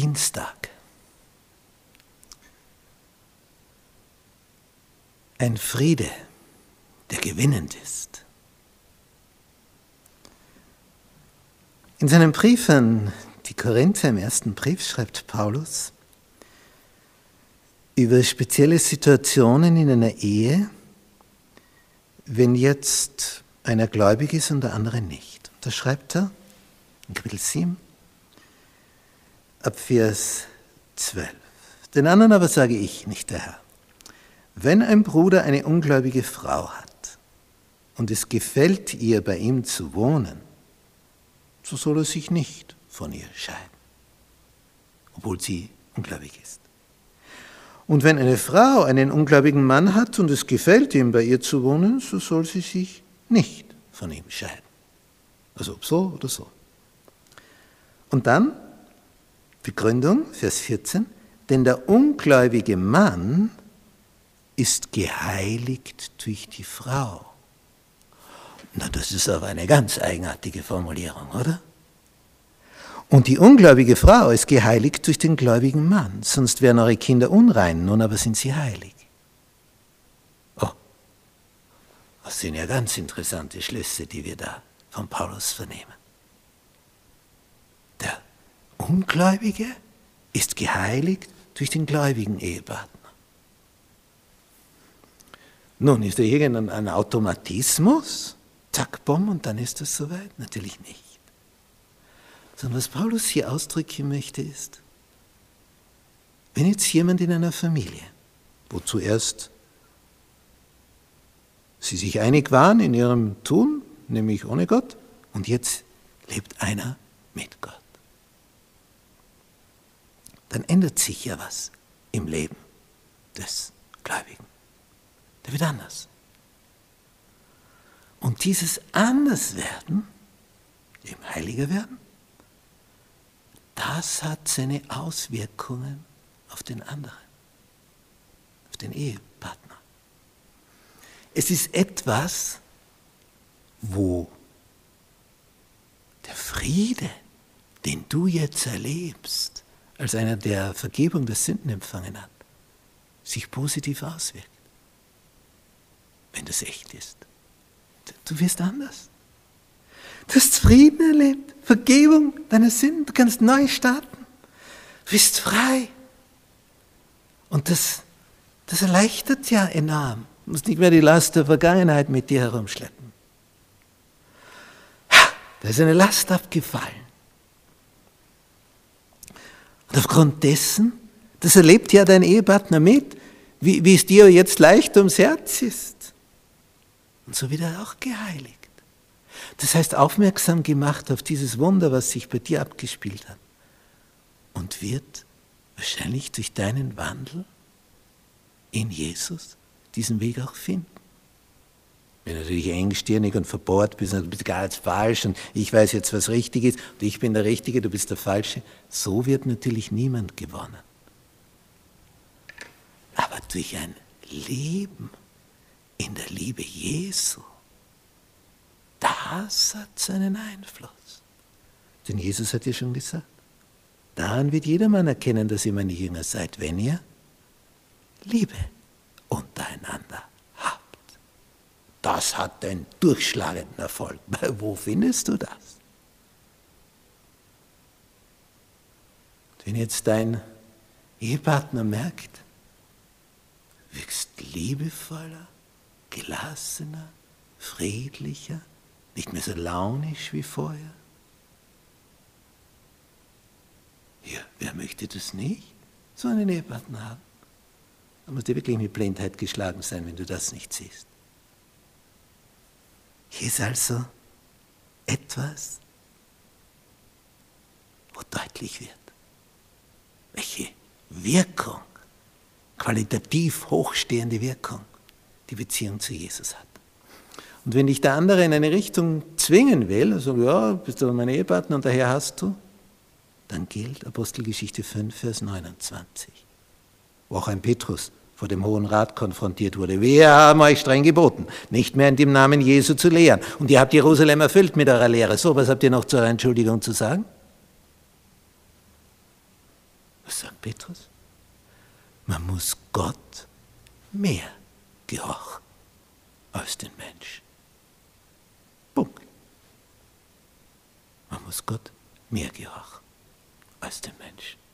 Dienstag. Ein Friede, der gewinnend ist. In seinem Brief an die Korinther im ersten Brief schreibt Paulus über spezielle Situationen in einer Ehe, wenn jetzt einer gläubig ist und der andere nicht. Da schreibt er in Kapitel 7 ab Vers 12. Den anderen aber sage ich, nicht der Herr. Wenn ein Bruder eine ungläubige Frau hat und es gefällt ihr, bei ihm zu wohnen, so soll er sich nicht von ihr scheiden, obwohl sie ungläubig ist. Und wenn eine Frau einen ungläubigen Mann hat und es gefällt ihm, bei ihr zu wohnen, so soll sie sich nicht von ihm scheiden. Also ob so oder so. Und dann Begründung, Vers 14, denn der ungläubige Mann ist geheiligt durch die Frau. Na, das ist aber eine ganz eigenartige Formulierung, oder? Und die ungläubige Frau ist geheiligt durch den gläubigen Mann, sonst wären eure Kinder unrein, nun aber sind sie heilig. Oh, das sind ja ganz interessante Schlüsse, die wir da von Paulus vernehmen. Der Ungläubige ist geheiligt durch den gläubigen Ehepartner. Nun, ist da irgendein Automatismus? Zack, bumm, und dann ist es soweit? Natürlich nicht. Sondern was Paulus hier ausdrücken möchte ist, wenn jetzt jemand in einer Familie, wo zuerst sie sich einig waren in ihrem Tun, nämlich ohne Gott, und jetzt lebt einer mit Gott, dann ändert sich ja was im Leben des Gläubigen. Der wird anders. Und dieses Anderswerden, dem Heiliger werden, das hat seine Auswirkungen auf den anderen, auf den Ehepartner. Es ist etwas, wo der Friede, den du jetzt erlebst, als einer, der Vergebung der Sünden empfangen hat, sich positiv auswirkt, wenn das echt ist. Du wirst anders. Du hast Frieden erlebt, Vergebung deiner Sünden, du kannst neu starten. Du bist frei. Und das, das erleichtert ja enorm. Du musst nicht mehr die Last der Vergangenheit mit dir herumschleppen. Da ist eine Last abgefallen. Und aufgrund dessen, das erlebt ja dein Ehepartner mit, wie, wie es dir jetzt leicht ums Herz ist. Und so wird er auch geheiligt. Das heißt, aufmerksam gemacht auf dieses Wunder, was sich bei dir abgespielt hat. Und wird wahrscheinlich durch deinen Wandel in Jesus diesen Weg auch finden. Du natürlich engstirnig und verbohrt bist du bist gar jetzt falsch und ich weiß jetzt, was richtig ist und ich bin der Richtige, du bist der Falsche, so wird natürlich niemand gewonnen. Aber durch ein Leben in der Liebe Jesu, das hat seinen Einfluss. Denn Jesus hat ja schon gesagt, daran wird jedermann erkennen, dass ihr meine Jünger seid, wenn ihr Liebe untereinander habt. Das hat den durchschlagenden Erfolg. Wo findest du das? Wenn jetzt dein Ehepartner merkt, wirkst liebevoller, gelassener, friedlicher, nicht mehr so launisch wie vorher? Ja, wer möchte das nicht? So einen Ehepartner haben. Da muss dir wirklich mit Blindheit geschlagen sein, wenn du das nicht siehst. Hier ist also etwas, wo deutlich wird, welche Wirkung, qualitativ hochstehende Wirkung die Beziehung zu Jesus hat. Und wenn dich der andere in eine Richtung zwingen will, also ja, bist du mein Ehepartner und daher hast du, dann gilt Apostelgeschichte 5, Vers 29, wo auch ein Petrus vor dem Hohen Rat konfrontiert wurde. Wir haben euch streng geboten, nicht mehr in dem Namen Jesu zu lehren. Und ihr habt Jerusalem erfüllt mit eurer Lehre. So, was habt ihr noch zur Entschuldigung zu sagen? Was sagt Petrus? Man muss Gott mehr gehorchen als den Menschen. Punkt. Man muss Gott mehr gehorchen als den Menschen.